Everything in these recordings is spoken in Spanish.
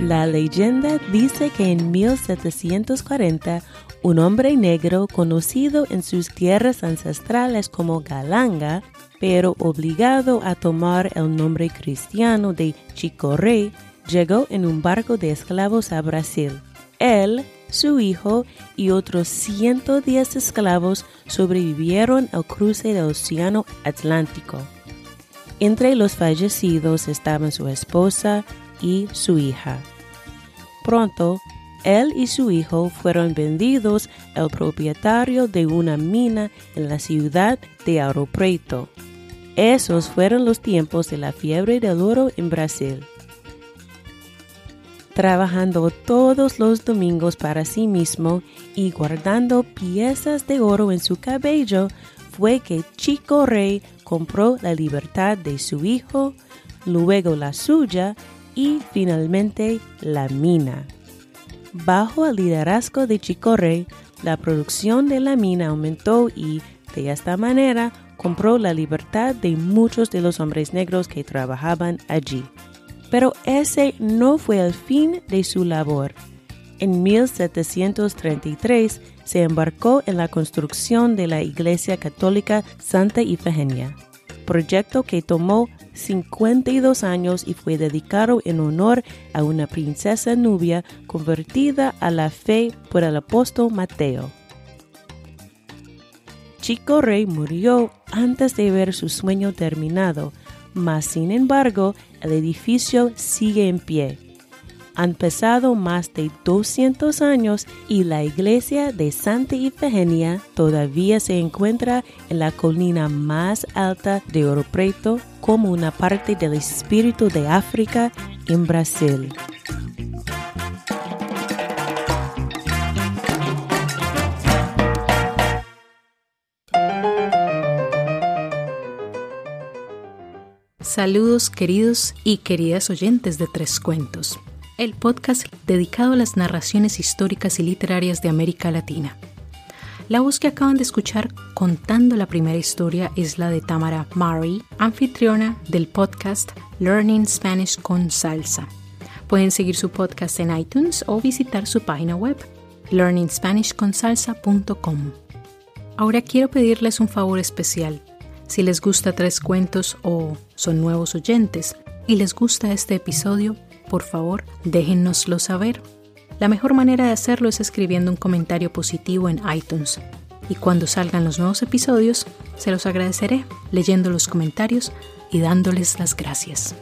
La leyenda dice que en 1740 un hombre negro conocido en sus tierras ancestrales como Galanga, pero obligado a tomar el nombre cristiano de Chico Rey, llegó en un barco de esclavos a Brasil. Él, su hijo y otros 110 esclavos sobrevivieron al cruce del Océano Atlántico. Entre los fallecidos estaban su esposa y su hija. Pronto, él y su hijo fueron vendidos al propietario de una mina en la ciudad de Ouro Preto. Esos fueron los tiempos de la fiebre del oro en Brasil. Trabajando todos los domingos para sí mismo y guardando piezas de oro en su cabello, fue que Chico Rey compró la libertad de su hijo, luego la suya y finalmente la mina. Bajo el liderazgo de Chico Rey, la producción de la mina aumentó y, de esta manera, compró la libertad de muchos de los hombres negros que trabajaban allí. Pero ese no fue el fin de su labor. En 1733 se embarcó en la construcción de la Iglesia Católica Santa Ifigenia, proyecto que tomó 52 años y fue dedicado en honor a una princesa nubia convertida a la fe por el apóstol Mateo. Chico Rey murió antes de ver su sueño terminado, mas sin embargo el edificio sigue en pie han pasado más de 200 años y la iglesia de Santa Ifigenia todavía se encuentra en la colina más alta de Oro Preto como una parte del espíritu de África en Brasil. Saludos queridos y queridas oyentes de Tres Cuentos el podcast dedicado a las narraciones históricas y literarias de América Latina. La voz que acaban de escuchar contando la primera historia es la de Tamara Murray, anfitriona del podcast Learning Spanish con Salsa. Pueden seguir su podcast en iTunes o visitar su página web learningspanishconsalsa.com. Ahora quiero pedirles un favor especial. Si les gusta tres cuentos o son nuevos oyentes y les gusta este episodio, por favor, déjennoslo saber. La mejor manera de hacerlo es escribiendo un comentario positivo en iTunes. Y cuando salgan los nuevos episodios, se los agradeceré leyendo los comentarios y dándoles las gracias.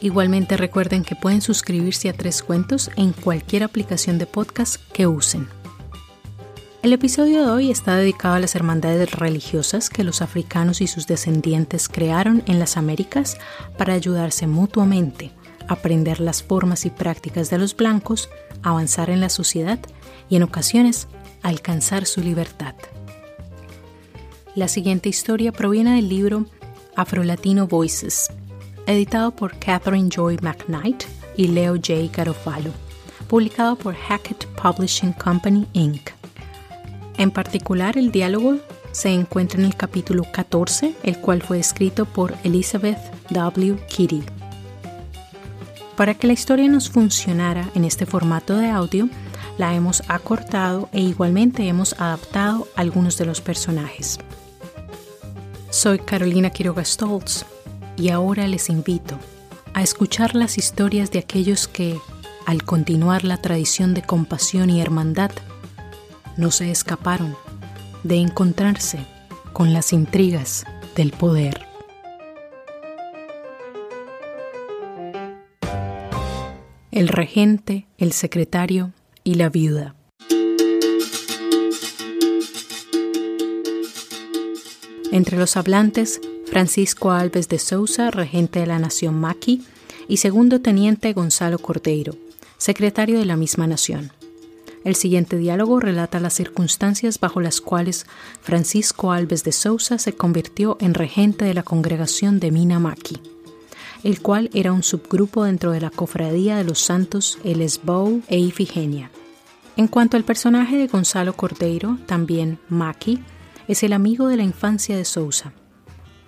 Igualmente recuerden que pueden suscribirse a Tres Cuentos en cualquier aplicación de podcast que usen. El episodio de hoy está dedicado a las hermandades religiosas que los africanos y sus descendientes crearon en las Américas para ayudarse mutuamente aprender las formas y prácticas de los blancos, avanzar en la sociedad y en ocasiones alcanzar su libertad. La siguiente historia proviene del libro Afro-Latino Voices, editado por Catherine Joy McKnight y Leo J. Garofalo, publicado por Hackett Publishing Company Inc. En particular, el diálogo se encuentra en el capítulo 14, el cual fue escrito por Elizabeth W. Kitty. Para que la historia nos funcionara en este formato de audio, la hemos acortado e igualmente hemos adaptado algunos de los personajes. Soy Carolina Quiroga Stoltz y ahora les invito a escuchar las historias de aquellos que, al continuar la tradición de compasión y hermandad, no se escaparon de encontrarse con las intrigas del poder. el regente, el secretario y la viuda. Entre los hablantes, Francisco Alves de Sousa, regente de la nación Maqui, y segundo teniente Gonzalo Cordeiro, secretario de la misma nación. El siguiente diálogo relata las circunstancias bajo las cuales Francisco Alves de Sousa se convirtió en regente de la congregación de Mina Maqui el cual era un subgrupo dentro de la cofradía de los santos El Esbou e Ifigenia. En cuanto al personaje de Gonzalo Cordeiro, también Maki, es el amigo de la infancia de Sousa.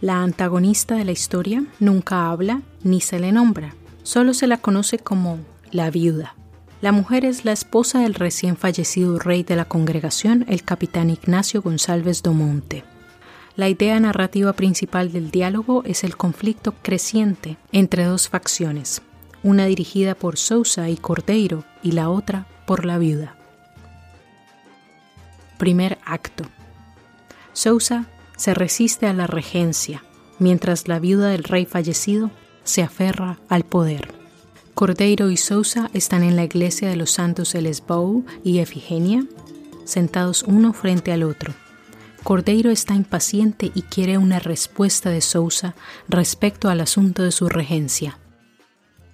La antagonista de la historia nunca habla ni se le nombra, solo se la conoce como la viuda. La mujer es la esposa del recién fallecido rey de la congregación, el capitán Ignacio González Domonte. La idea narrativa principal del diálogo es el conflicto creciente entre dos facciones, una dirigida por Sousa y Cordeiro y la otra por la viuda. Primer acto. Sousa se resiste a la regencia, mientras la viuda del rey fallecido se aferra al poder. Cordeiro y Sousa están en la iglesia de los santos Elesbou y Efigenia, sentados uno frente al otro. Cordeiro está impaciente y quiere una respuesta de Sousa respecto al asunto de su regencia.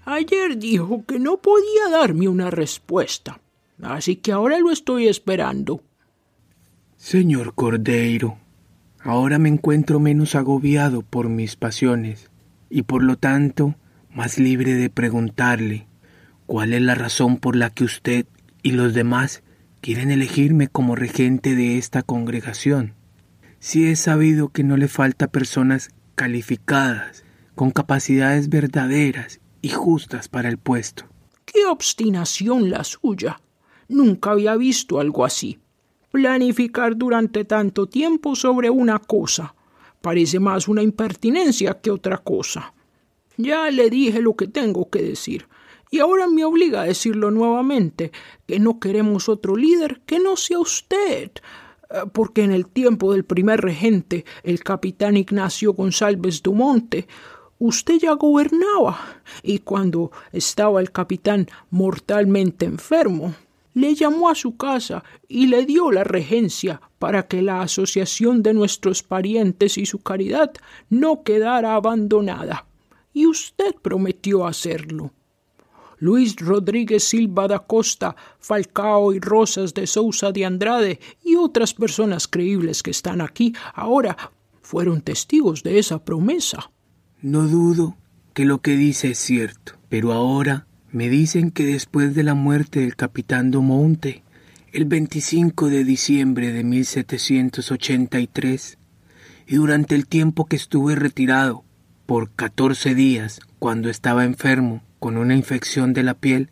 Ayer dijo que no podía darme una respuesta, así que ahora lo estoy esperando. Señor Cordeiro, ahora me encuentro menos agobiado por mis pasiones y por lo tanto más libre de preguntarle cuál es la razón por la que usted y los demás quieren elegirme como regente de esta congregación. Si es sabido que no le falta personas calificadas, con capacidades verdaderas y justas para el puesto. ¡Qué obstinación la suya! Nunca había visto algo así. Planificar durante tanto tiempo sobre una cosa parece más una impertinencia que otra cosa. Ya le dije lo que tengo que decir, y ahora me obliga a decirlo nuevamente, que no queremos otro líder que no sea usted, eh, porque en el tiempo del primer regente, el capitán Ignacio González Dumonte, usted ya gobernaba, y cuando estaba el capitán mortalmente enfermo, le llamó a su casa y le dio la regencia para que la asociación de nuestros parientes y su caridad no quedara abandonada y usted prometió hacerlo. Luis Rodríguez Silva da Costa, Falcao y Rosas de Sousa de Andrade y otras personas creíbles que están aquí ahora fueron testigos de esa promesa. No dudo que lo que dice es cierto, pero ahora me dicen que después de la muerte del capitán Domonte, el 25 de diciembre de 1783, y durante el tiempo que estuve retirado por catorce días, cuando estaba enfermo con una infección de la piel,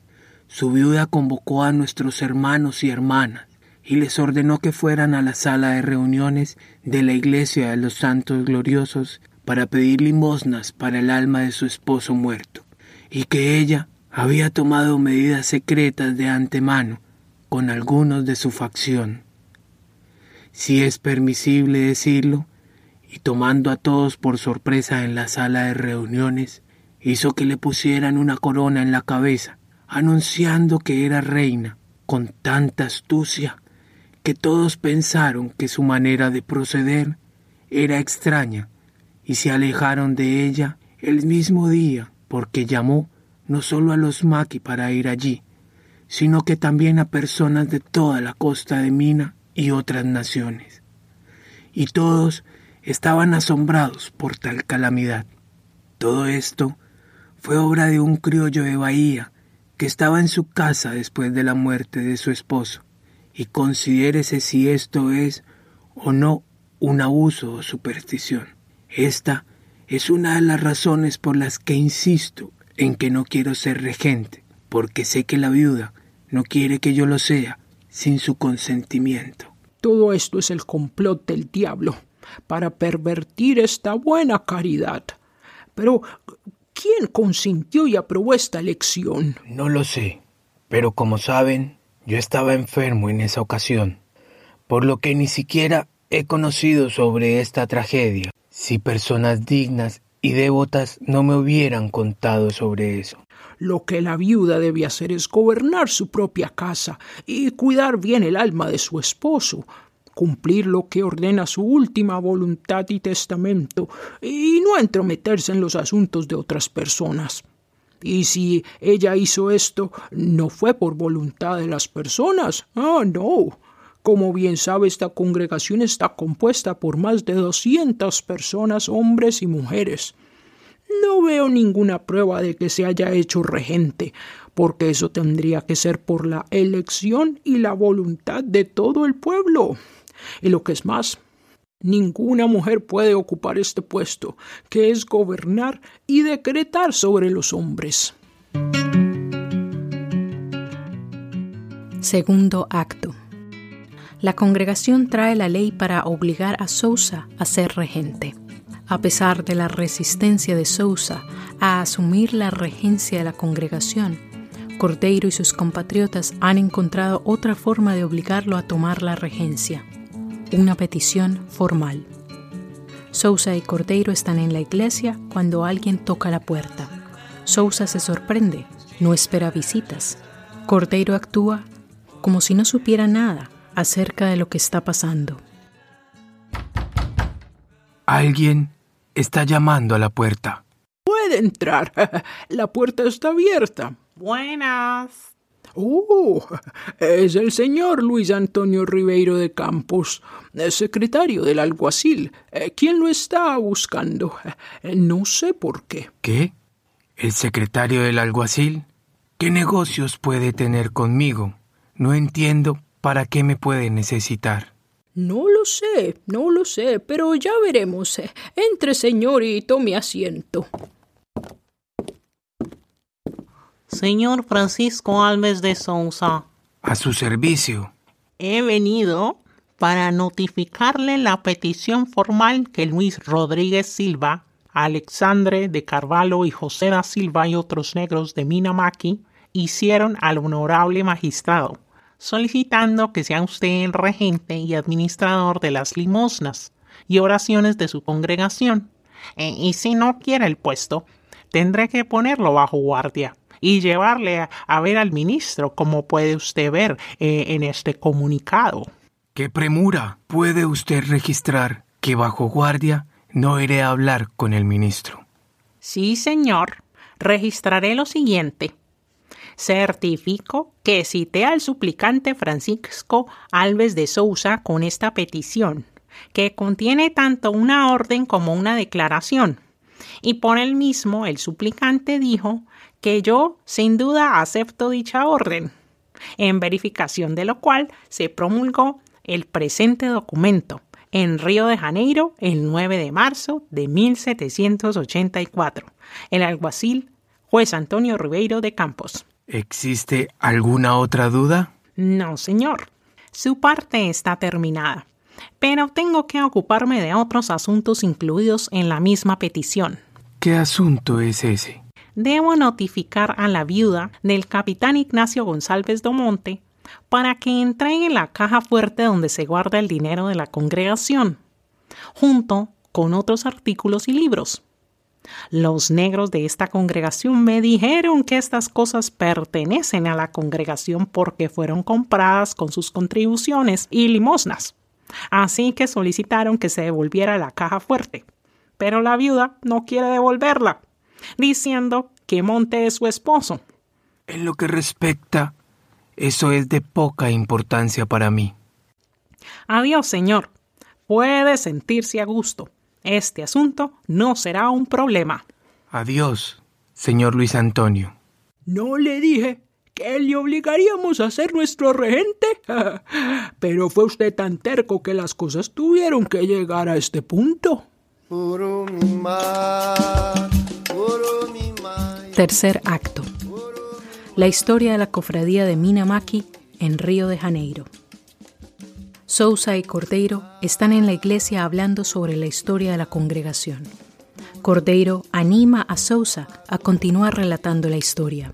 su viuda convocó a nuestros hermanos y hermanas y les ordenó que fueran a la sala de reuniones de la iglesia de los santos gloriosos para pedir limosnas para el alma de su esposo muerto, y que ella había tomado medidas secretas de antemano con algunos de su facción. Si es permisible decirlo, y tomando a todos por sorpresa en la sala de reuniones, hizo que le pusieran una corona en la cabeza, anunciando que era reina, con tanta astucia que todos pensaron que su manera de proceder era extraña y se alejaron de ella el mismo día porque llamó no solo a los maqui para ir allí, sino que también a personas de toda la costa de Mina y otras naciones. Y todos estaban asombrados por tal calamidad. Todo esto fue obra de un criollo de Bahía que estaba en su casa después de la muerte de su esposo, y considérese si esto es o no un abuso o superstición. Esta es una de las razones por las que insisto en que no quiero ser regente, porque sé que la viuda no quiere que yo lo sea sin su consentimiento. Todo esto es el complot del diablo para pervertir esta buena caridad. Pero, ¿quién consintió y aprobó esta elección? No lo sé, pero como saben, yo estaba enfermo en esa ocasión, por lo que ni siquiera he conocido sobre esta tragedia. Si personas dignas y devotas no me hubieran contado sobre eso. Lo que la viuda debe hacer es gobernar su propia casa y cuidar bien el alma de su esposo, cumplir lo que ordena su última voluntad y testamento, y no entrometerse en los asuntos de otras personas. Y si ella hizo esto, no fue por voluntad de las personas. Ah, no. Como bien sabe, esta congregación está compuesta por más de doscientas personas, hombres y mujeres. No veo ninguna prueba de que se haya hecho regente, porque eso tendría que ser por la elección y la voluntad de todo el pueblo. Y lo que es más, Ninguna mujer puede ocupar este puesto, que es gobernar y decretar sobre los hombres. Segundo acto. La congregación trae la ley para obligar a Sousa a ser regente. A pesar de la resistencia de Sousa a asumir la regencia de la congregación, Cordeiro y sus compatriotas han encontrado otra forma de obligarlo a tomar la regencia, una petición formal. Sousa y Cordeiro están en la iglesia cuando alguien toca la puerta. Sousa se sorprende, no espera visitas. Cordeiro actúa como si no supiera nada acerca de lo que está pasando. Alguien está llamando a la puerta. Puede entrar. La puerta está abierta. Buenas. Oh, es el señor Luis Antonio Ribeiro de Campos, secretario del alguacil. Eh, ¿Quién lo está buscando? Eh, no sé por qué. ¿Qué? ¿El secretario del alguacil? ¿Qué negocios puede tener conmigo? No entiendo para qué me puede necesitar. No lo sé, no lo sé, pero ya veremos. Entre, señor, y tome asiento. Señor Francisco Alves de Sousa. A su servicio. He venido para notificarle la petición formal que Luis Rodríguez Silva, Alexandre de Carvalho y José da Silva y otros negros de Minamaki hicieron al honorable magistrado, solicitando que sea usted el regente y administrador de las limosnas y oraciones de su congregación. E, y si no quiere el puesto, tendré que ponerlo bajo guardia y llevarle a, ver al ministro, como puede usted ver eh, en este comunicado. ¿Qué premura puede usted registrar que bajo guardia no iré a hablar con el ministro? Sí, señor. Registraré lo siguiente. Certifico que cité al suplicante Francisco Alves de Sousa con esta petición, que contiene tanto una orden como una declaración. Y por el mismo el suplicante dijo que yo sin duda acepto dicha orden, en verificación de lo cual se promulgó el presente documento en Río de Janeiro el 9 de marzo de 1784. El alguacil juez Antonio Ribeiro de Campos. ¿Existe alguna otra duda? No, señor. Su parte está terminada. Pero tengo que ocuparme de otros asuntos incluidos en la misma petición. ¿Qué asunto es ese? Debo notificar a la viuda del capitán Ignacio González Domonte para que entregue la caja fuerte donde se guarda el dinero de la congregación, junto con otros artículos y libros. Los negros de esta congregación me dijeron que estas cosas pertenecen a la congregación porque fueron compradas con sus contribuciones y limosnas. Así que solicitaron que se devolviera la caja fuerte. Pero la viuda no quiere devolverla diciendo que Monte es su esposo. En lo que respecta, eso es de poca importancia para mí. Adiós, señor. Puede sentirse a gusto. Este asunto no será un problema. Adiós, señor Luis Antonio. No le dije que le obligaríamos a ser nuestro regente. Pero fue usted tan terco que las cosas tuvieron que llegar a este punto. Tercer acto. La historia de la cofradía de Minamaki en Río de Janeiro. Sousa y Cordeiro están en la iglesia hablando sobre la historia de la congregación. Cordeiro anima a Sousa a continuar relatando la historia.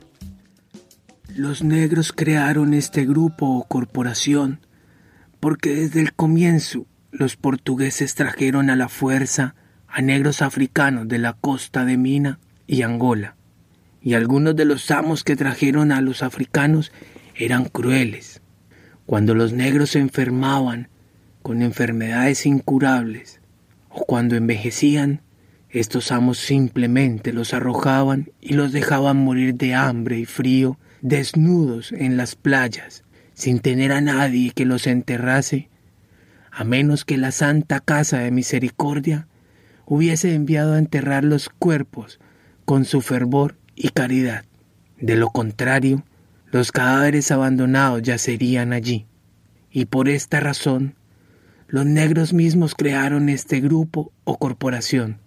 Los negros crearon este grupo o corporación porque desde el comienzo los portugueses trajeron a la fuerza a negros africanos de la costa de Mina y Angola, y algunos de los amos que trajeron a los africanos eran crueles. Cuando los negros se enfermaban con enfermedades incurables o cuando envejecían, estos amos simplemente los arrojaban y los dejaban morir de hambre y frío, desnudos en las playas, sin tener a nadie que los enterrase, a menos que la Santa Casa de Misericordia hubiese enviado a enterrar los cuerpos con su fervor y caridad. De lo contrario, los cadáveres abandonados yacerían allí, y por esta razón, los negros mismos crearon este grupo o corporación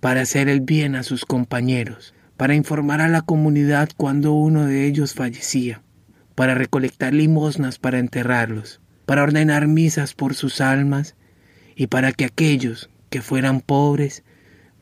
para hacer el bien a sus compañeros, para informar a la comunidad cuando uno de ellos fallecía, para recolectar limosnas para enterrarlos, para ordenar misas por sus almas y para que aquellos que fueran pobres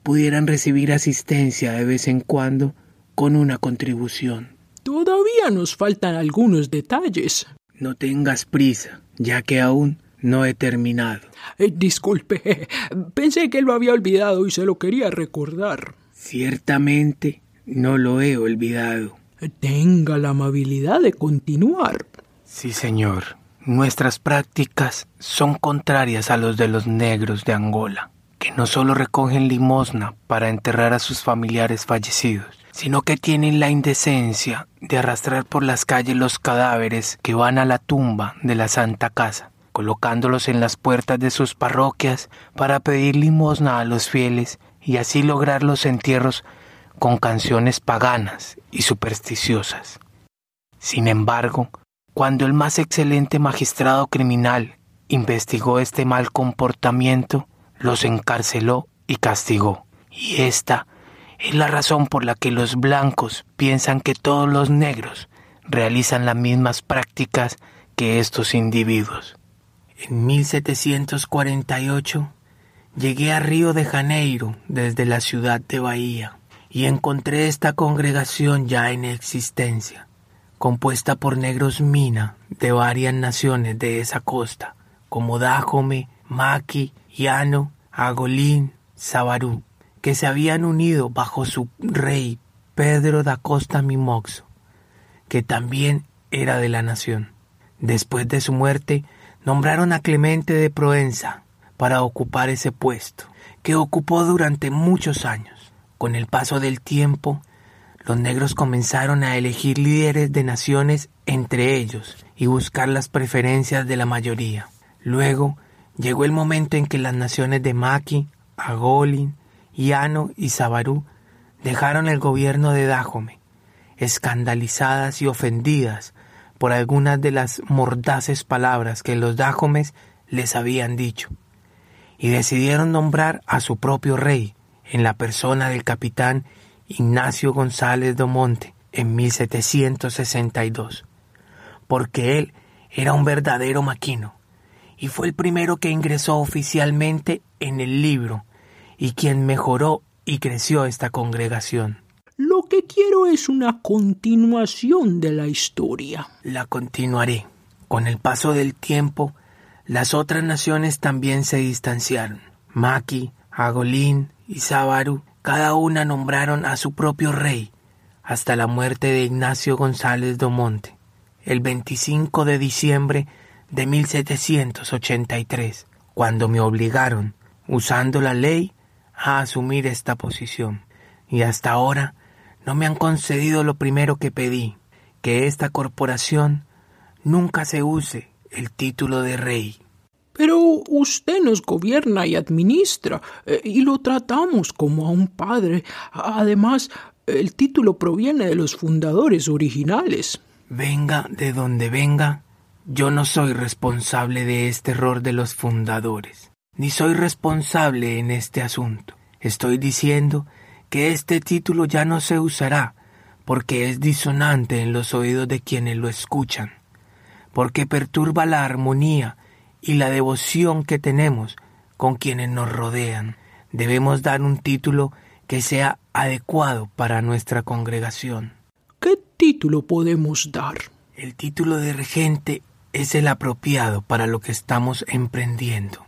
pudieran recibir asistencia de vez en cuando con una contribución. Todavía nos faltan algunos detalles. No tengas prisa, ya que aún no he terminado. Eh, disculpe, pensé que lo había olvidado y se lo quería recordar. Ciertamente no lo he olvidado. Tenga la amabilidad de continuar. Sí, señor. Nuestras prácticas son contrarias a los de los negros de Angola, que no solo recogen limosna para enterrar a sus familiares fallecidos, sino que tienen la indecencia de arrastrar por las calles los cadáveres que van a la tumba de la Santa Casa, colocándolos en las puertas de sus parroquias para pedir limosna a los fieles y así lograr los entierros con canciones paganas y supersticiosas. Sin embargo, cuando el más excelente magistrado criminal investigó este mal comportamiento, los encarceló y castigó. Y esta es la razón por la que los blancos piensan que todos los negros realizan las mismas prácticas que estos individuos. En 1748 llegué a Río de Janeiro desde la ciudad de Bahía y encontré esta congregación ya en existencia, compuesta por negros mina de varias naciones de esa costa, como Dajome, Maki, Agolín, Sabarú, que se habían unido bajo su rey Pedro da Costa Mimoxo, que también era de la nación. Después de su muerte, nombraron a Clemente de Proenza para ocupar ese puesto, que ocupó durante muchos años. Con el paso del tiempo, los negros comenzaron a elegir líderes de naciones entre ellos y buscar las preferencias de la mayoría. Luego llegó el momento en que las naciones de Maki, Agolin, Iano y Sabarú dejaron el gobierno de Dajome, escandalizadas y ofendidas por algunas de las mordaces palabras que los Dajomes les habían dicho, y decidieron nombrar a su propio rey, en la persona del capitán Ignacio González Monte en 1762, porque él era un verdadero maquino y fue el primero que ingresó oficialmente en el libro y quien mejoró y creció esta congregación. Lo que quiero es una continuación de la historia. La continuaré. Con el paso del tiempo, las otras naciones también se distanciaron. Maki, Agolín, y Sábaru, cada una nombraron a su propio rey, hasta la muerte de Ignacio González Domonte, el 25 de diciembre de 1783, cuando me obligaron, usando la ley, a asumir esta posición. Y hasta ahora no me han concedido lo primero que pedí, que esta corporación nunca se use el título de rey. Pero usted nos gobierna y administra, eh, y lo tratamos como a un padre. Además, el título proviene de los fundadores originales. Venga de donde venga, yo no soy responsable de este error de los fundadores, ni soy responsable en este asunto. Estoy diciendo que este título ya no se usará, porque es disonante en los oídos de quienes lo escuchan, porque perturba la armonía y la devoción que tenemos con quienes nos rodean. Debemos dar un título que sea adecuado para nuestra congregación. ¿Qué título podemos dar? El título de regente es el apropiado para lo que estamos emprendiendo.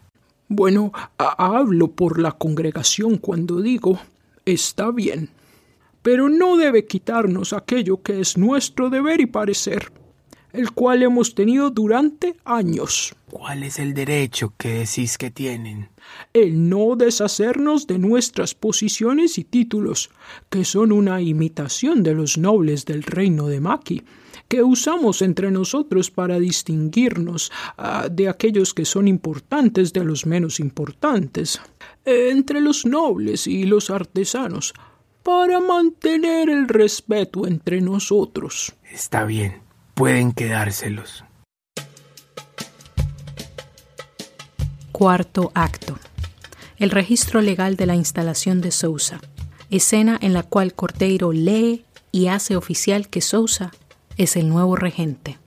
Bueno, hablo por la congregación cuando digo está bien, pero no debe quitarnos aquello que es nuestro deber y parecer el cual hemos tenido durante años. ¿Cuál es el derecho que decís que tienen? El no deshacernos de nuestras posiciones y títulos, que son una imitación de los nobles del reino de Maki, que usamos entre nosotros para distinguirnos ah, de aquellos que son importantes de los menos importantes, entre los nobles y los artesanos, para mantener el respeto entre nosotros. Está bien pueden quedárselos. Cuarto acto. El registro legal de la instalación de Sousa. Escena en la cual Cordeiro lee y hace oficial que Sousa es el nuevo regente.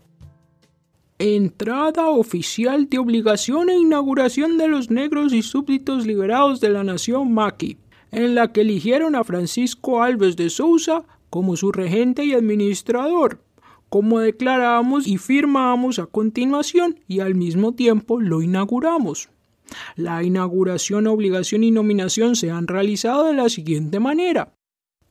Entrada oficial de obligación e inauguración de los negros y súbditos liberados de la nación Maqui, en la que eligieron a Francisco Alves de Sousa como su regente y administrador, como declaramos y firmamos a continuación y al mismo tiempo lo inauguramos. La inauguración, obligación y nominación se han realizado de la siguiente manera.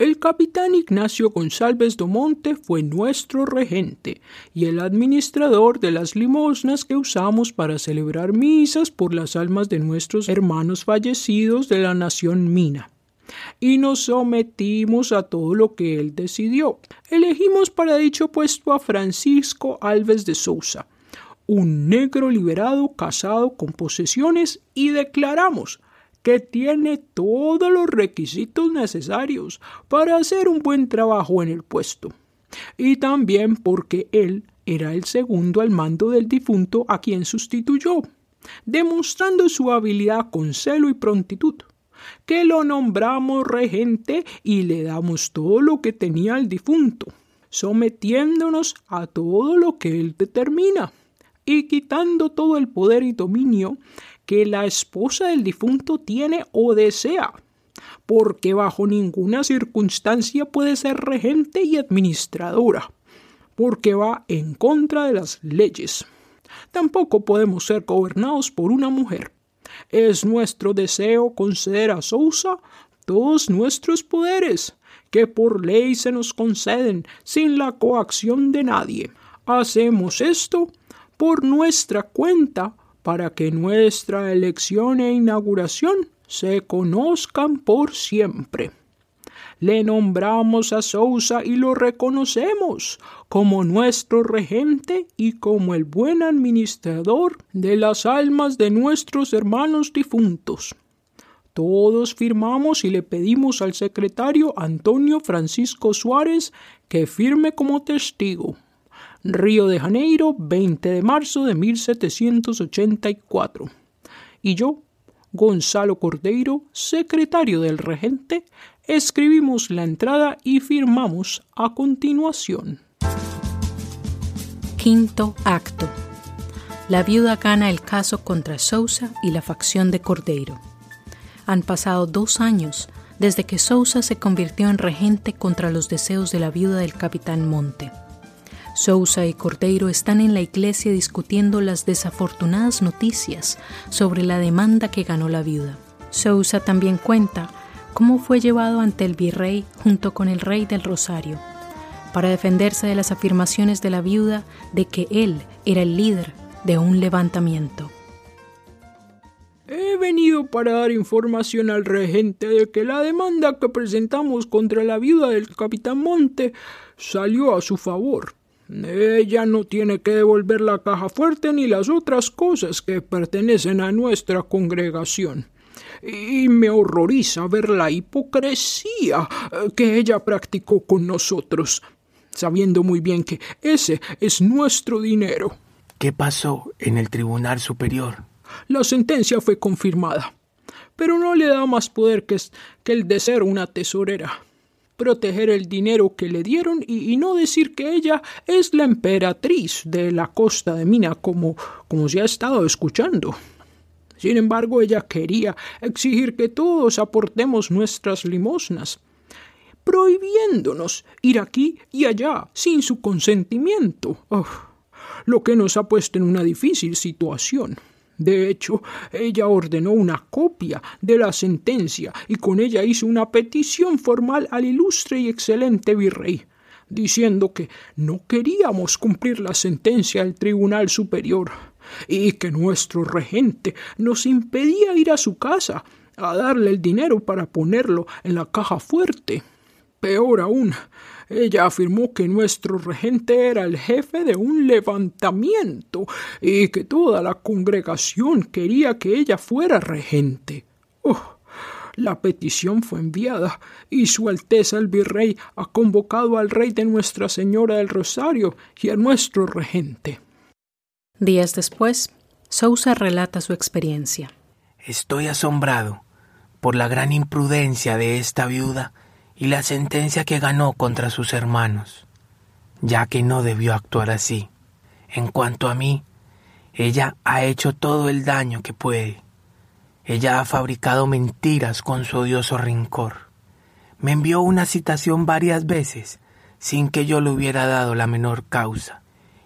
El capitán Ignacio González Domonte fue nuestro regente y el administrador de las limosnas que usamos para celebrar misas por las almas de nuestros hermanos fallecidos de la nación Mina. Y nos sometimos a todo lo que él decidió. Elegimos para dicho puesto a Francisco Alves de Sousa, un negro liberado casado con posesiones y declaramos que tiene todos los requisitos necesarios para hacer un buen trabajo en el puesto, y también porque él era el segundo al mando del difunto a quien sustituyó, demostrando su habilidad con celo y prontitud, que lo nombramos regente y le damos todo lo que tenía el difunto, sometiéndonos a todo lo que él determina, y quitando todo el poder y dominio que la esposa del difunto tiene o desea, porque bajo ninguna circunstancia puede ser regente y administradora, porque va en contra de las leyes. Tampoco podemos ser gobernados por una mujer. Es nuestro deseo conceder a Sousa todos nuestros poderes, que por ley se nos conceden sin la coacción de nadie. Hacemos esto por nuestra cuenta para que nuestra elección e inauguración se conozcan por siempre. Le nombramos a Sousa y lo reconocemos como nuestro regente y como el buen administrador de las almas de nuestros hermanos difuntos. Todos firmamos y le pedimos al secretario Antonio Francisco Suárez que firme como testigo. Río de Janeiro, 20 de marzo de 1784. Y yo, Gonzalo Cordeiro, secretario del regente, escribimos la entrada y firmamos a continuación. Quinto acto. La viuda gana el caso contra Sousa y la facción de Cordeiro. Han pasado dos años desde que Sousa se convirtió en regente contra los deseos de la viuda del capitán Monte. Sousa y Cordeiro están en la iglesia discutiendo las desafortunadas noticias sobre la demanda que ganó la viuda. Sousa también cuenta cómo fue llevado ante el virrey junto con el rey del Rosario, para defenderse de las afirmaciones de la viuda de que él era el líder de un levantamiento. He venido para dar información al regente de que la demanda que presentamos contra la viuda del capitán Monte salió a su favor ella no tiene que devolver la caja fuerte ni las otras cosas que pertenecen a nuestra congregación. Y me horroriza ver la hipocresía eh, que ella practicó con nosotros, sabiendo muy bien que ese es nuestro dinero. ¿Qué pasó en el Tribunal Superior? La sentencia fue confirmada, pero no le da más poder que, que el de ser una tesorera proteger el dinero que le dieron y, no decir que ella es la emperatriz de la costa de Mina como, como se ha estado escuchando. Sin embargo, ella quería exigir que todos aportemos nuestras limosnas, prohibiéndonos ir aquí y allá sin su consentimiento, lo que nos ha puesto en una difícil situación. De hecho, ella ordenó una copia de la sentencia y con ella hizo una petición formal al ilustre y excelente virrey, diciendo que no queríamos cumplir la sentencia del Tribunal Superior y que nuestro regente nos impedía ir a su casa a darle el dinero para ponerlo en la caja fuerte. Peor aún, ella afirmó que nuestro regente era el jefe de un levantamiento y que toda la congregación quería que ella fuera regente. Oh, la petición fue enviada y Su Alteza el Virrey ha convocado al rey de Nuestra Señora del Rosario y a nuestro regente. Días después, Sousa relata su experiencia. Estoy asombrado por la gran imprudencia de esta viuda y la sentencia que ganó contra sus hermanos, ya que no debió actuar así. En cuanto a mí, ella ha hecho todo el daño que puede. Ella ha fabricado mentiras con su odioso rincor. Me envió una citación varias veces sin que yo le hubiera dado la menor causa,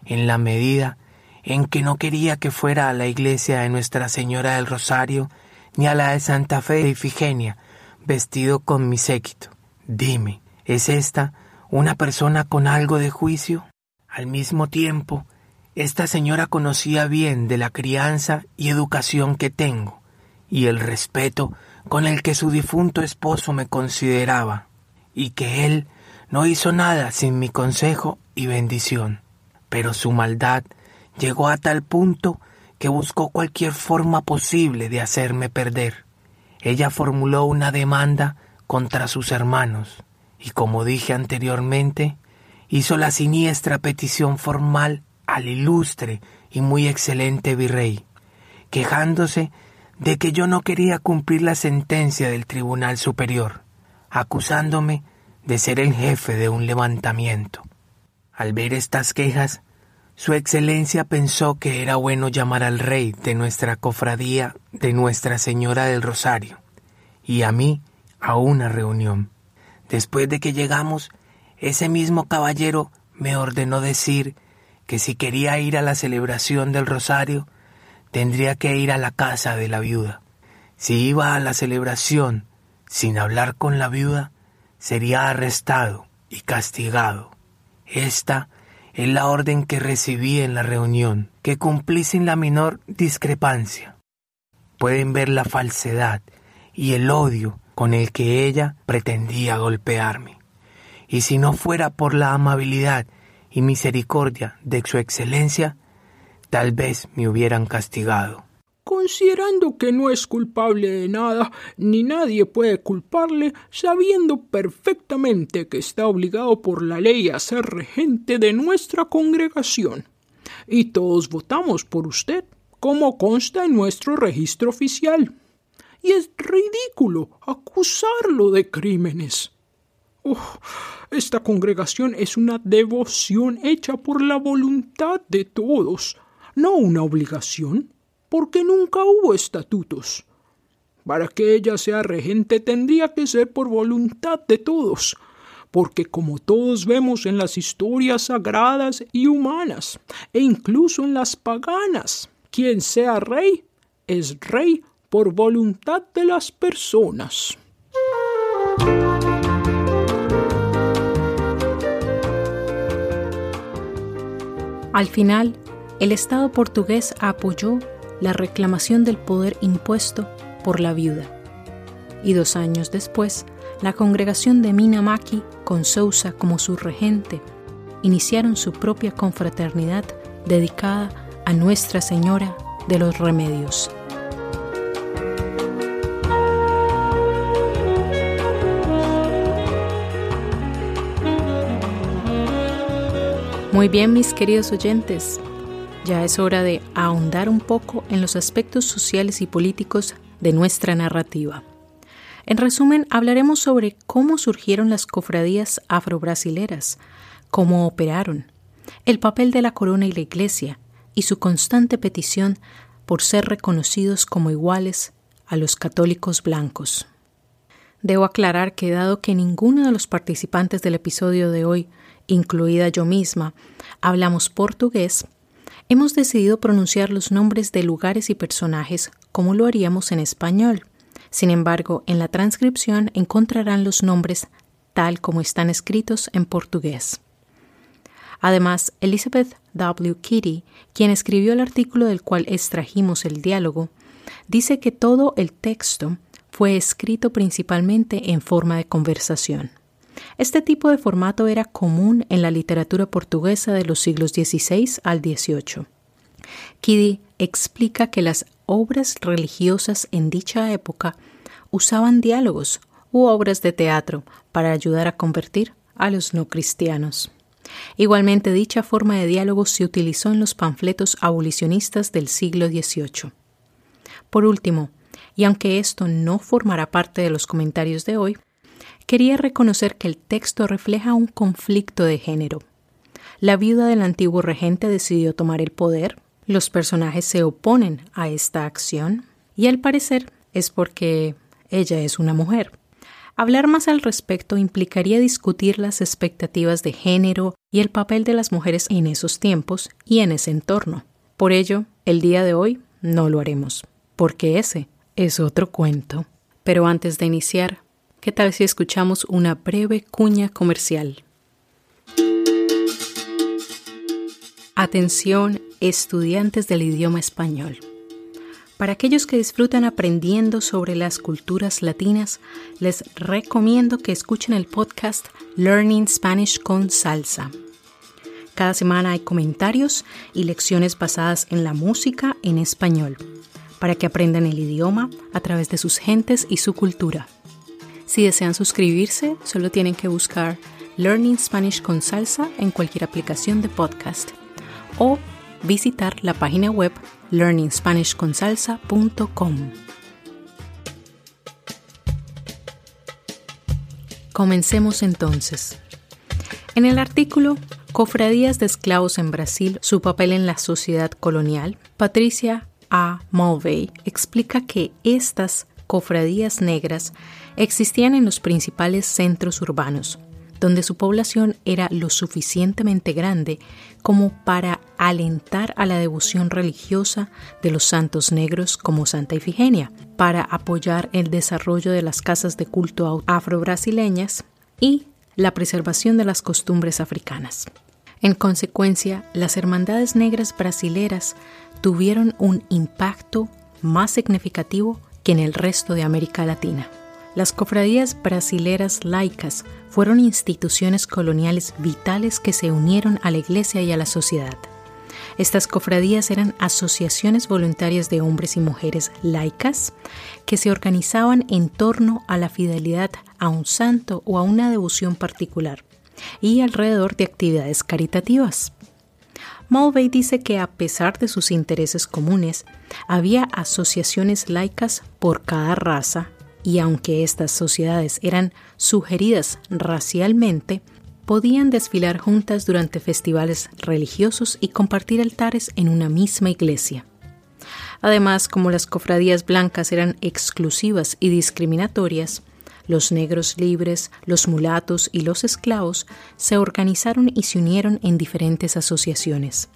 en la medida en que no quería que fuera a la iglesia de Nuestra Señora del Rosario ni a la de Santa Fe de Ifigenia, vestido con mi séquito. Dime, ¿es esta una persona con algo de juicio? Al mismo tiempo, esta señora conocía bien de la crianza y educación que tengo, y el respeto con el que su difunto esposo me consideraba, y que él no hizo nada sin mi consejo y bendición. Pero su maldad llegó a tal punto que buscó cualquier forma posible de hacerme perder. Ella formuló una demanda contra sus hermanos, y como dije anteriormente, hizo la siniestra petición formal al ilustre y muy excelente virrey, quejándose de que yo no quería cumplir la sentencia del Tribunal Superior, acusándome de ser el jefe de un levantamiento. Al ver estas quejas, Su Excelencia pensó que era bueno llamar al rey de nuestra cofradía de Nuestra Señora del Rosario y a mí a una reunión. Después de que llegamos, ese mismo caballero me ordenó decir que si quería ir a la celebración del rosario, tendría que ir a la casa de la viuda. Si iba a la celebración sin hablar con la viuda, sería arrestado y castigado. Esta es la orden que recibí en la reunión, que cumplí sin la menor discrepancia. Pueden ver la falsedad y el odio con el que ella pretendía golpearme. Y si no fuera por la amabilidad y misericordia de su excelencia, tal vez me hubieran castigado. Considerando que no es culpable de nada, ni nadie puede culparle, sabiendo perfectamente que está obligado por la ley a ser regente de nuestra congregación. Y todos votamos por usted, como consta en nuestro registro oficial. Y es ridículo acusarlo de crímenes. Oh, esta congregación es una devoción hecha por la voluntad de todos, no una obligación, porque nunca hubo estatutos. Para que ella sea regente tendría que ser por voluntad de todos, porque como todos vemos en las historias sagradas y humanas, e incluso en las paganas, quien sea rey es rey por voluntad de las personas. Al final, el Estado portugués apoyó la reclamación del poder impuesto por la viuda. Y dos años después, la congregación de Minamaki, con Sousa como su regente, iniciaron su propia confraternidad dedicada a Nuestra Señora de los Remedios. Muy bien, mis queridos oyentes, ya es hora de ahondar un poco en los aspectos sociales y políticos de nuestra narrativa. En resumen, hablaremos sobre cómo surgieron las cofradías afrobrasileras, cómo operaron, el papel de la corona y la iglesia y su constante petición por ser reconocidos como iguales a los católicos blancos. Debo aclarar que dado que ninguno de los participantes del episodio de hoy incluida yo misma, hablamos portugués, hemos decidido pronunciar los nombres de lugares y personajes como lo haríamos en español. Sin embargo, en la transcripción encontrarán los nombres tal como están escritos en portugués. Además, Elizabeth W. Kitty, quien escribió el artículo del cual extrajimos el diálogo, dice que todo el texto fue escrito principalmente en forma de conversación. Este tipo de formato era común en la literatura portuguesa de los siglos XVI al XVIII. Kiddy explica que las obras religiosas en dicha época usaban diálogos u obras de teatro para ayudar a convertir a los no cristianos. Igualmente, dicha forma de diálogo se utilizó en los panfletos abolicionistas del siglo XVIII. Por último, y aunque esto no formará parte de los comentarios de hoy, quería reconocer que el texto refleja un conflicto de género. La viuda del antiguo regente decidió tomar el poder, los personajes se oponen a esta acción, y al parecer es porque ella es una mujer. Hablar más al respecto implicaría discutir las expectativas de género y el papel de las mujeres en esos tiempos y en ese entorno. Por ello, el día de hoy no lo haremos, porque ese es otro cuento. Pero antes de iniciar, ¿qué tal si escuchamos una breve cuña comercial? Atención, estudiantes del idioma español. Para aquellos que disfrutan aprendiendo sobre las culturas latinas, les recomiendo que escuchen el podcast Learning Spanish con Salsa. Cada semana hay comentarios y lecciones basadas en la música en español, para que aprendan el idioma a través de sus gentes y su cultura. Si desean suscribirse, solo tienen que buscar Learning Spanish con Salsa en cualquier aplicación de podcast o visitar la página web learningspanishconsalsa.com. Comencemos entonces. En el artículo Cofradías de esclavos en Brasil, su papel en la sociedad colonial, Patricia A. Mulvey explica que estas cofradías negras existían en los principales centros urbanos, donde su población era lo suficientemente grande como para alentar a la devoción religiosa de los santos negros como Santa Ifigenia, para apoyar el desarrollo de las casas de culto afro-brasileñas y la preservación de las costumbres africanas. En consecuencia, las hermandades negras brasileras tuvieron un impacto más significativo que en el resto de América Latina. Las cofradías brasileras laicas fueron instituciones coloniales vitales que se unieron a la Iglesia y a la sociedad. Estas cofradías eran asociaciones voluntarias de hombres y mujeres laicas que se organizaban en torno a la fidelidad a un santo o a una devoción particular y alrededor de actividades caritativas. Mulvey dice que a pesar de sus intereses comunes, había asociaciones laicas por cada raza, y aunque estas sociedades eran sugeridas racialmente, podían desfilar juntas durante festivales religiosos y compartir altares en una misma iglesia. Además, como las cofradías blancas eran exclusivas y discriminatorias, los negros libres, los mulatos y los esclavos se organizaron y se unieron en diferentes asociaciones.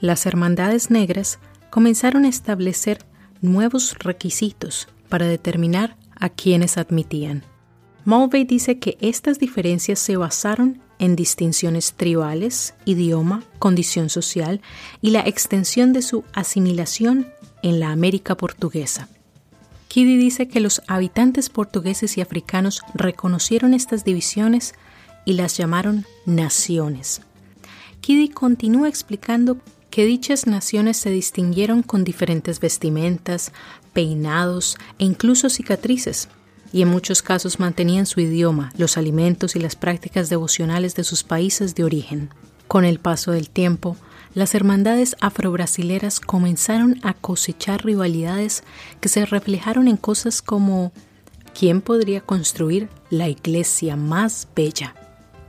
Las hermandades negras comenzaron a establecer nuevos requisitos para determinar a quienes admitían. Mulvey dice que estas diferencias se basaron en distinciones tribales, idioma, condición social y la extensión de su asimilación en la América portuguesa. Kiddy dice que los habitantes portugueses y africanos reconocieron estas divisiones y las llamaron naciones. Kiddy continúa explicando que dichas naciones se distinguieron con diferentes vestimentas, peinados e incluso cicatrices, y en muchos casos mantenían su idioma, los alimentos y las prácticas devocionales de sus países de origen. Con el paso del tiempo, las hermandades afrobrasileras comenzaron a cosechar rivalidades que se reflejaron en cosas como ¿quién podría construir la iglesia más bella?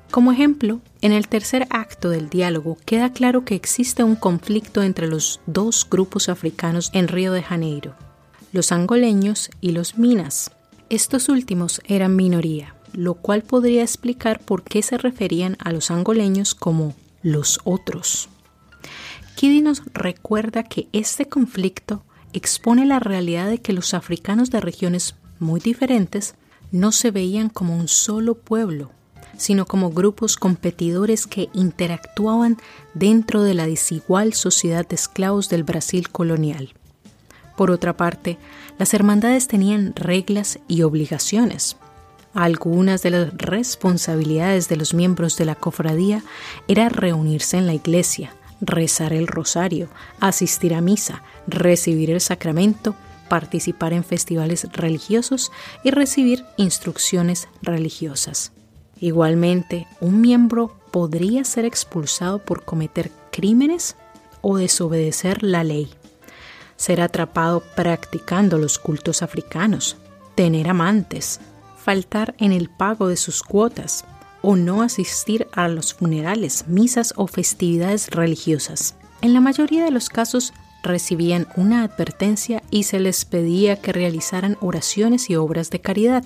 Como ejemplo, en el tercer acto del diálogo queda claro que existe un conflicto entre los dos grupos africanos en Río de Janeiro, los angoleños y los minas. Estos últimos eran minoría, lo cual podría explicar por qué se referían a los angoleños como los otros. Kidi nos recuerda que este conflicto expone la realidad de que los africanos de regiones muy diferentes no se veían como un solo pueblo, sino como grupos competidores que interactuaban dentro de la desigual sociedad de esclavos del Brasil colonial. Por otra parte, las hermandades tenían reglas y obligaciones. Algunas de las responsabilidades de los miembros de la cofradía era reunirse en la iglesia, rezar el rosario, asistir a misa, recibir el sacramento, participar en festivales religiosos y recibir instrucciones religiosas. Igualmente, un miembro podría ser expulsado por cometer crímenes o desobedecer la ley, ser atrapado practicando los cultos africanos, tener amantes, faltar en el pago de sus cuotas o no asistir a los funerales, misas o festividades religiosas. En la mayoría de los casos recibían una advertencia y se les pedía que realizaran oraciones y obras de caridad.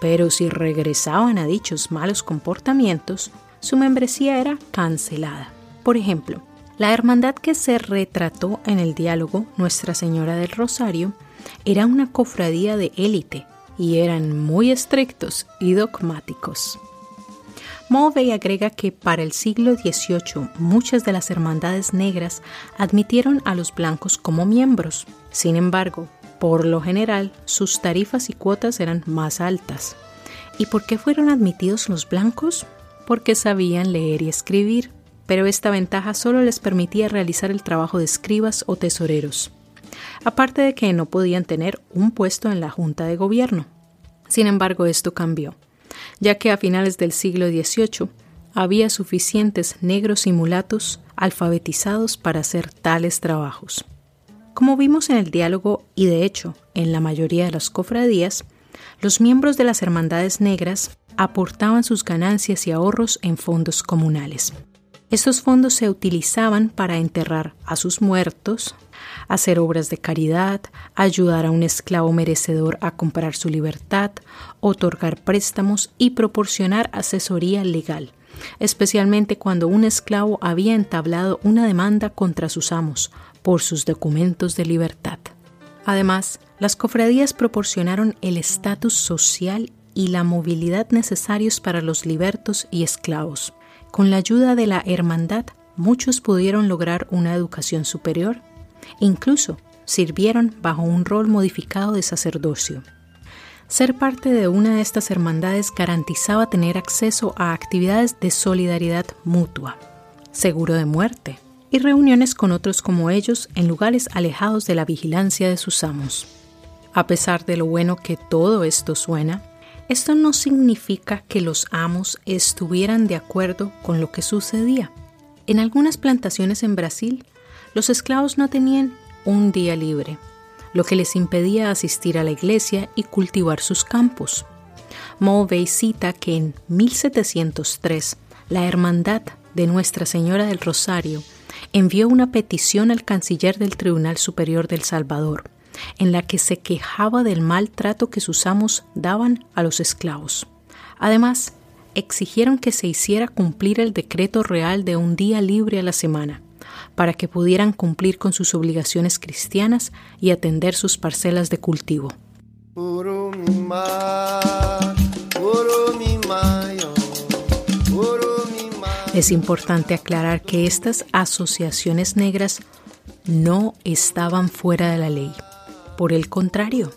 Pero si regresaban a dichos malos comportamientos, su membresía era cancelada. Por ejemplo, la hermandad que se retrató en el diálogo Nuestra Señora del Rosario era una cofradía de élite y eran muy estrictos y dogmáticos. Mulvey agrega que para el siglo XVIII muchas de las hermandades negras admitieron a los blancos como miembros. Sin embargo, por lo general, sus tarifas y cuotas eran más altas. ¿Y por qué fueron admitidos los blancos? Porque sabían leer y escribir, pero esta ventaja solo les permitía realizar el trabajo de escribas o tesoreros, aparte de que no podían tener un puesto en la Junta de Gobierno. Sin embargo, esto cambió, ya que a finales del siglo XVIII había suficientes negros y mulatos alfabetizados para hacer tales trabajos. Como vimos en el diálogo y de hecho en la mayoría de las cofradías, los miembros de las hermandades negras aportaban sus ganancias y ahorros en fondos comunales. Estos fondos se utilizaban para enterrar a sus muertos, hacer obras de caridad, ayudar a un esclavo merecedor a comprar su libertad, otorgar préstamos y proporcionar asesoría legal, especialmente cuando un esclavo había entablado una demanda contra sus amos por sus documentos de libertad. Además, las cofradías proporcionaron el estatus social y la movilidad necesarios para los libertos y esclavos. Con la ayuda de la hermandad, muchos pudieron lograr una educación superior. Incluso sirvieron bajo un rol modificado de sacerdocio. Ser parte de una de estas hermandades garantizaba tener acceso a actividades de solidaridad mutua, seguro de muerte, y reuniones con otros como ellos en lugares alejados de la vigilancia de sus amos. A pesar de lo bueno que todo esto suena, esto no significa que los amos estuvieran de acuerdo con lo que sucedía. En algunas plantaciones en Brasil, los esclavos no tenían un día libre, lo que les impedía asistir a la iglesia y cultivar sus campos. Mulvey cita que en 1703 la Hermandad de Nuestra Señora del Rosario envió una petición al canciller del Tribunal Superior del Salvador, en la que se quejaba del maltrato que sus amos daban a los esclavos. Además, exigieron que se hiciera cumplir el decreto real de un día libre a la semana, para que pudieran cumplir con sus obligaciones cristianas y atender sus parcelas de cultivo. Es importante aclarar que estas asociaciones negras no estaban fuera de la ley. Por el contrario,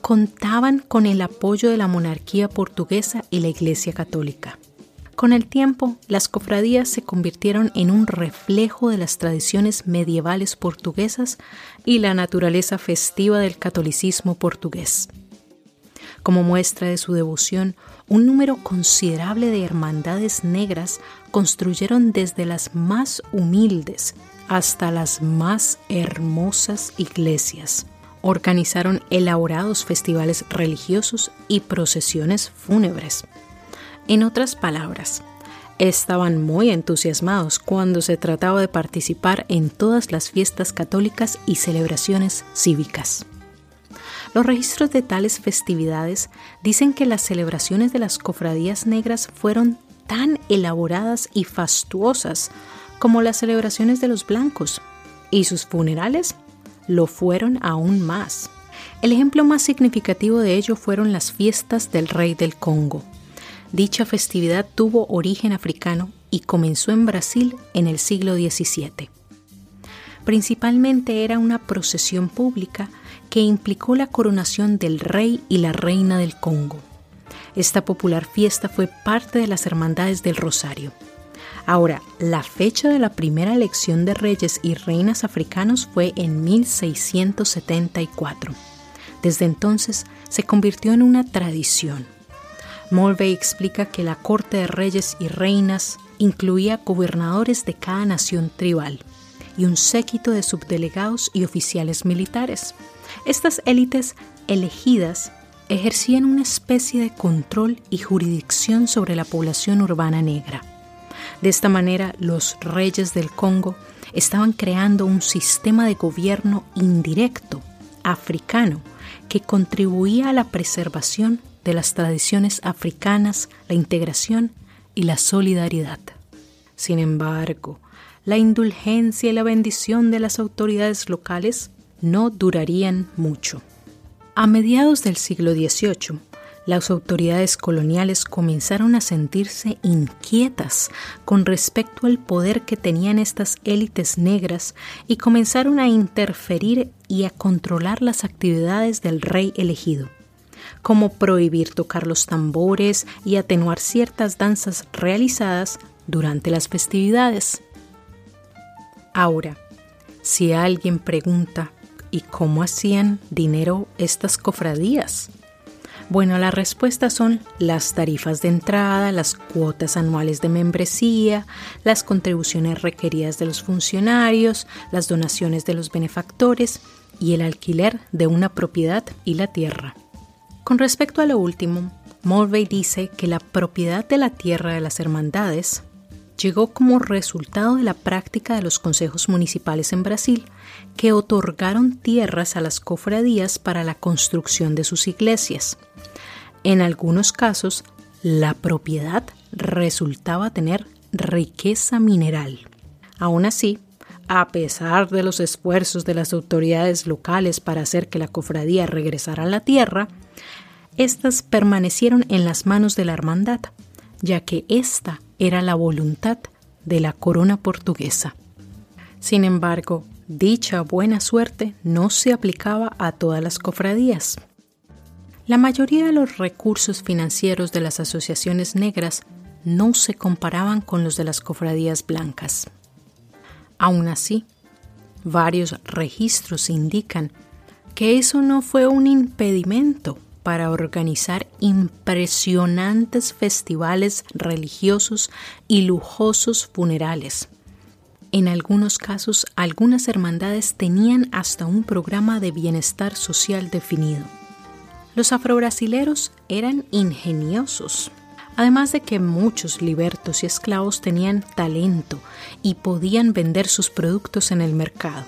contaban con el apoyo de la monarquía portuguesa y la Iglesia Católica. Con el tiempo, las cofradías se convirtieron en un reflejo de las tradiciones medievales portuguesas y la naturaleza festiva del catolicismo portugués. Como muestra de su devoción, un número considerable de hermandades negras construyeron desde las más humildes hasta las más hermosas iglesias. Organizaron elaborados festivales religiosos y procesiones fúnebres. En otras palabras, estaban muy entusiasmados cuando se trataba de participar en todas las fiestas católicas y celebraciones cívicas. Los registros de tales festividades dicen que las celebraciones de las cofradías negras fueron tan elaboradas y fastuosas como las celebraciones de los blancos, y sus funerales lo fueron aún más. El ejemplo más significativo de ello fueron las fiestas del rey del Congo. Dicha festividad tuvo origen africano y comenzó en Brasil en el siglo XVII. Principalmente era una procesión pública que implicó la coronación del rey y la reina del Congo. Esta popular fiesta fue parte de las Hermandades del Rosario. Ahora, la fecha de la primera elección de reyes y reinas africanos fue en 1674. Desde entonces se convirtió en una tradición. Mulvey explica que la corte de reyes y reinas incluía gobernadores de cada nación tribal y un séquito de subdelegados y oficiales militares. Estas élites elegidas ejercían una especie de control y jurisdicción sobre la población urbana negra. De esta manera, los reyes del Congo estaban creando un sistema de gobierno indirecto, africano, que contribuía a la preservación de las tradiciones africanas, la integración y la solidaridad. Sin embargo, la indulgencia y la bendición de las autoridades locales no durarían mucho. A mediados del siglo XVIII, las autoridades coloniales comenzaron a sentirse inquietas con respecto al poder que tenían estas élites negras y comenzaron a interferir y a controlar las actividades del rey elegido, como prohibir tocar los tambores y atenuar ciertas danzas realizadas durante las festividades. Ahora, si alguien pregunta, ¿y cómo hacían dinero estas cofradías? Bueno, las respuestas son las tarifas de entrada, las cuotas anuales de membresía, las contribuciones requeridas de los funcionarios, las donaciones de los benefactores y el alquiler de una propiedad y la tierra. Con respecto a lo último, Mulvey dice que la propiedad de la tierra de las hermandades llegó como resultado de la práctica de los consejos municipales en Brasil, que otorgaron tierras a las cofradías para la construcción de sus iglesias. En algunos casos, la propiedad resultaba tener riqueza mineral. Aún así, a pesar de los esfuerzos de las autoridades locales para hacer que la cofradía regresara a la tierra, éstas permanecieron en las manos de la hermandad, ya que esta era la voluntad de la corona portuguesa. Sin embargo, dicha buena suerte no se aplicaba a todas las cofradías. La mayoría de los recursos financieros de las asociaciones negras no se comparaban con los de las cofradías blancas. Aún así, varios registros indican que eso no fue un impedimento para organizar impresionantes festivales religiosos y lujosos funerales. En algunos casos, algunas hermandades tenían hasta un programa de bienestar social definido. Los afrobrasileros eran ingeniosos, además de que muchos libertos y esclavos tenían talento y podían vender sus productos en el mercado.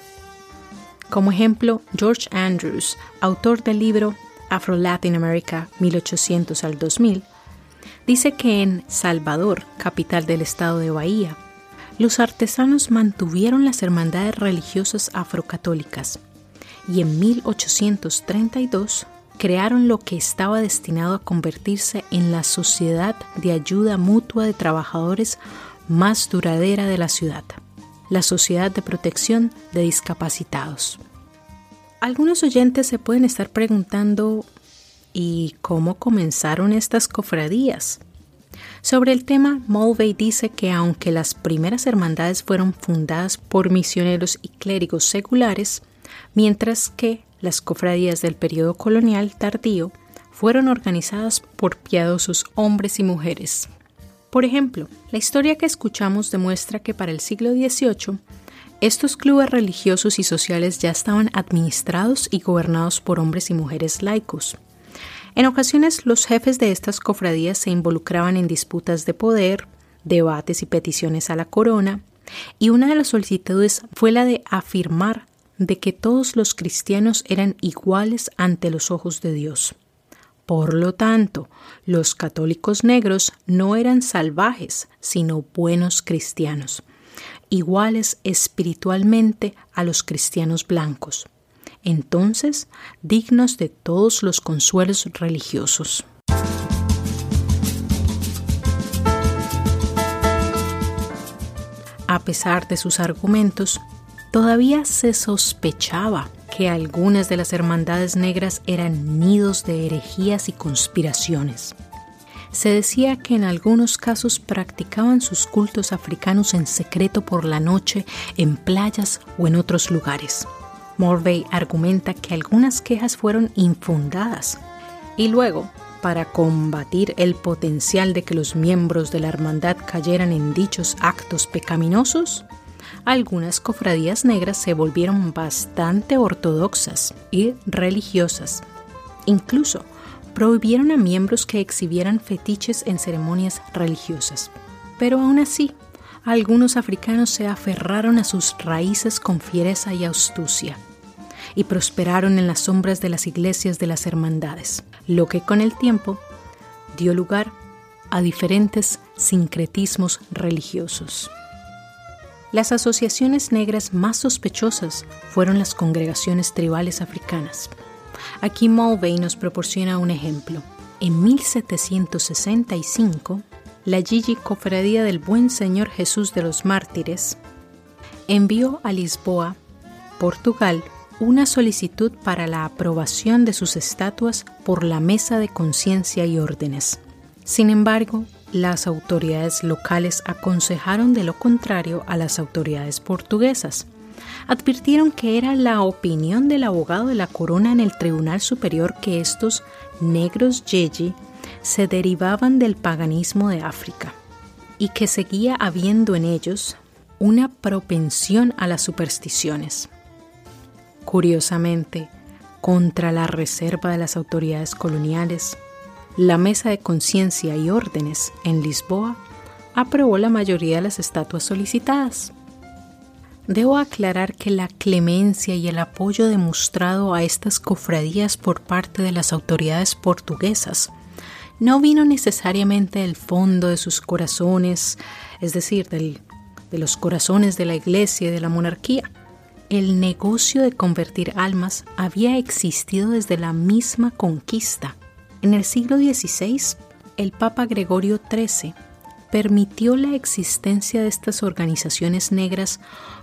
Como ejemplo, George Andrews, autor del libro Afro-Latin America 1800 al 2000, dice que en Salvador, capital del estado de Bahía, los artesanos mantuvieron las hermandades religiosas afrocatólicas y en 1832 crearon lo que estaba destinado a convertirse en la sociedad de ayuda mutua de trabajadores más duradera de la ciudad, la Sociedad de Protección de Discapacitados. Algunos oyentes se pueden estar preguntando ¿y cómo comenzaron estas cofradías? Sobre el tema, Mulvey dice que aunque las primeras hermandades fueron fundadas por misioneros y clérigos seculares, mientras que las cofradías del periodo colonial tardío fueron organizadas por piadosos hombres y mujeres. Por ejemplo, la historia que escuchamos demuestra que para el siglo XVIII estos clubes religiosos y sociales ya estaban administrados y gobernados por hombres y mujeres laicos. En ocasiones los jefes de estas cofradías se involucraban en disputas de poder, debates y peticiones a la corona, y una de las solicitudes fue la de afirmar de que todos los cristianos eran iguales ante los ojos de Dios. Por lo tanto, los católicos negros no eran salvajes, sino buenos cristianos iguales espiritualmente a los cristianos blancos, entonces dignos de todos los consuelos religiosos. A pesar de sus argumentos, todavía se sospechaba que algunas de las hermandades negras eran nidos de herejías y conspiraciones se decía que en algunos casos practicaban sus cultos africanos en secreto por la noche en playas o en otros lugares. Morvey argumenta que algunas quejas fueron infundadas y luego, para combatir el potencial de que los miembros de la hermandad cayeran en dichos actos pecaminosos, algunas cofradías negras se volvieron bastante ortodoxas y religiosas. Incluso prohibieron a miembros que exhibieran fetiches en ceremonias religiosas. Pero aún así, algunos africanos se aferraron a sus raíces con fiereza y astucia y prosperaron en las sombras de las iglesias de las hermandades, lo que con el tiempo dio lugar a diferentes sincretismos religiosos. Las asociaciones negras más sospechosas fueron las congregaciones tribales africanas. Aquí Mulvey nos proporciona un ejemplo. En 1765, la Gigi Cofradía del Buen Señor Jesús de los Mártires envió a Lisboa, Portugal, una solicitud para la aprobación de sus estatuas por la Mesa de Conciencia y Órdenes. Sin embargo, las autoridades locales aconsejaron de lo contrario a las autoridades portuguesas. Advirtieron que era la opinión del abogado de la corona en el Tribunal Superior que estos negros yeji se derivaban del paganismo de África y que seguía habiendo en ellos una propensión a las supersticiones. Curiosamente, contra la reserva de las autoridades coloniales, la Mesa de Conciencia y Órdenes en Lisboa aprobó la mayoría de las estatuas solicitadas. Debo aclarar que la clemencia y el apoyo demostrado a estas cofradías por parte de las autoridades portuguesas no vino necesariamente del fondo de sus corazones, es decir, de los corazones de la iglesia y de la monarquía. El negocio de convertir almas había existido desde la misma conquista en el siglo XVI, el Papa Gregorio XIII permitió la existencia de estas organizaciones negras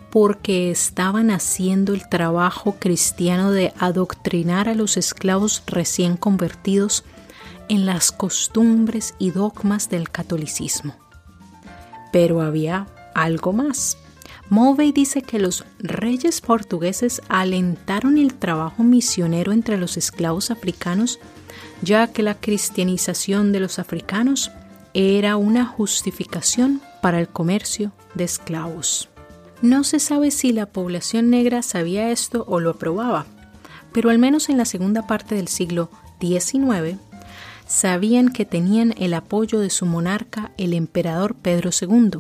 porque estaban haciendo el trabajo cristiano de adoctrinar a los esclavos recién convertidos en las costumbres y dogmas del catolicismo. Pero había algo más. Mulvey dice que los reyes portugueses alentaron el trabajo misionero entre los esclavos africanos ya que la cristianización de los africanos era una justificación para el comercio de esclavos. No se sabe si la población negra sabía esto o lo aprobaba, pero al menos en la segunda parte del siglo XIX sabían que tenían el apoyo de su monarca, el emperador Pedro II,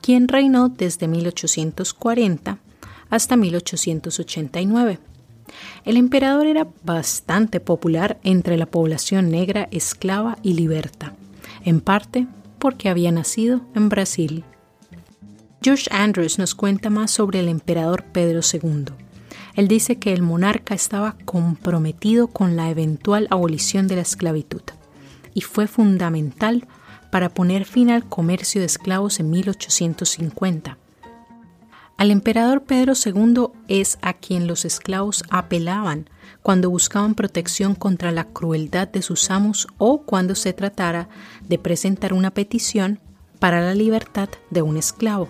quien reinó desde 1840 hasta 1889. El emperador era bastante popular entre la población negra esclava y liberta, en parte porque había nacido en Brasil. George Andrews nos cuenta más sobre el emperador Pedro II. Él dice que el monarca estaba comprometido con la eventual abolición de la esclavitud y fue fundamental para poner fin al comercio de esclavos en 1850 al emperador Pedro II es a quien los esclavos apelaban cuando buscaban protección contra la crueldad de sus amos o cuando se tratara de presentar una petición para la libertad de un esclavo.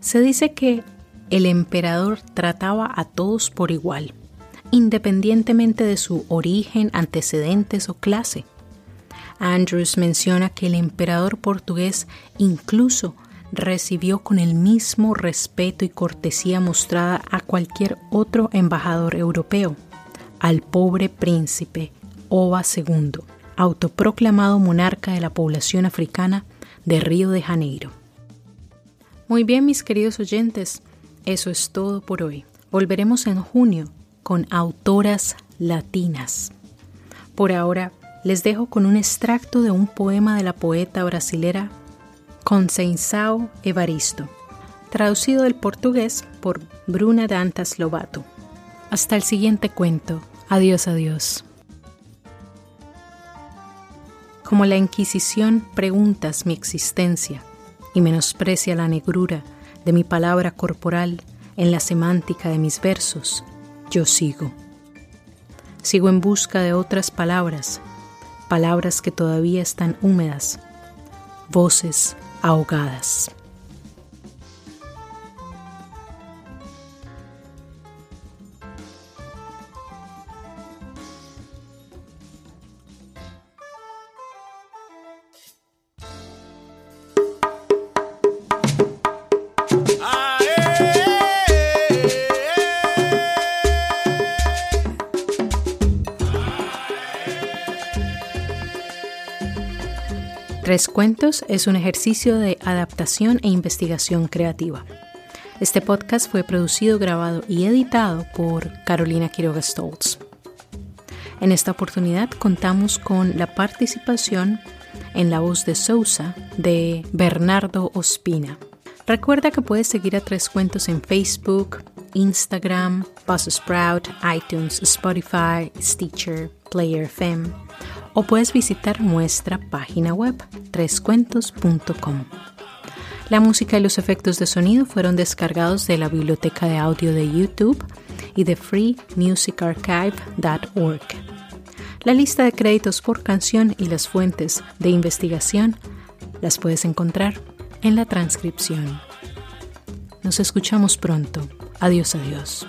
Se dice que el emperador trataba a todos por igual, independientemente de su origen, antecedentes o clase. Andrews menciona que el emperador portugués incluso recibió con el mismo respeto y cortesía mostrada a cualquier otro embajador europeo, al pobre príncipe Oba II, autoproclamado monarca de la población africana de Río de Janeiro. Muy bien, mis queridos oyentes, eso es todo por hoy. Volveremos en junio con autoras latinas. Por ahora, les dejo con un extracto de un poema de la poeta brasilera Conceição Evaristo, traducido del portugués por Bruna Dantas Lobato. Hasta el siguiente cuento. Adiós, adiós. Como la Inquisición preguntas mi existencia y menosprecia la negrura de mi palabra corporal en la semántica de mis versos, yo sigo. Sigo en busca de otras palabras, palabras que todavía están húmedas, voces ahogadas. Tres Cuentos es un ejercicio de adaptación e investigación creativa. Este podcast fue producido, grabado y editado por Carolina Quiroga Stoltz. En esta oportunidad contamos con la participación en la voz de Sousa de Bernardo Ospina. Recuerda que puedes seguir a Tres Cuentos en Facebook, Instagram, Buzzsprout, iTunes, Spotify, Stitcher, Player FM o puedes visitar nuestra página web trescuentos.com. La música y los efectos de sonido fueron descargados de la biblioteca de audio de YouTube y de freemusicarchive.org. La lista de créditos por canción y las fuentes de investigación las puedes encontrar en la transcripción. Nos escuchamos pronto. Adiós, adiós.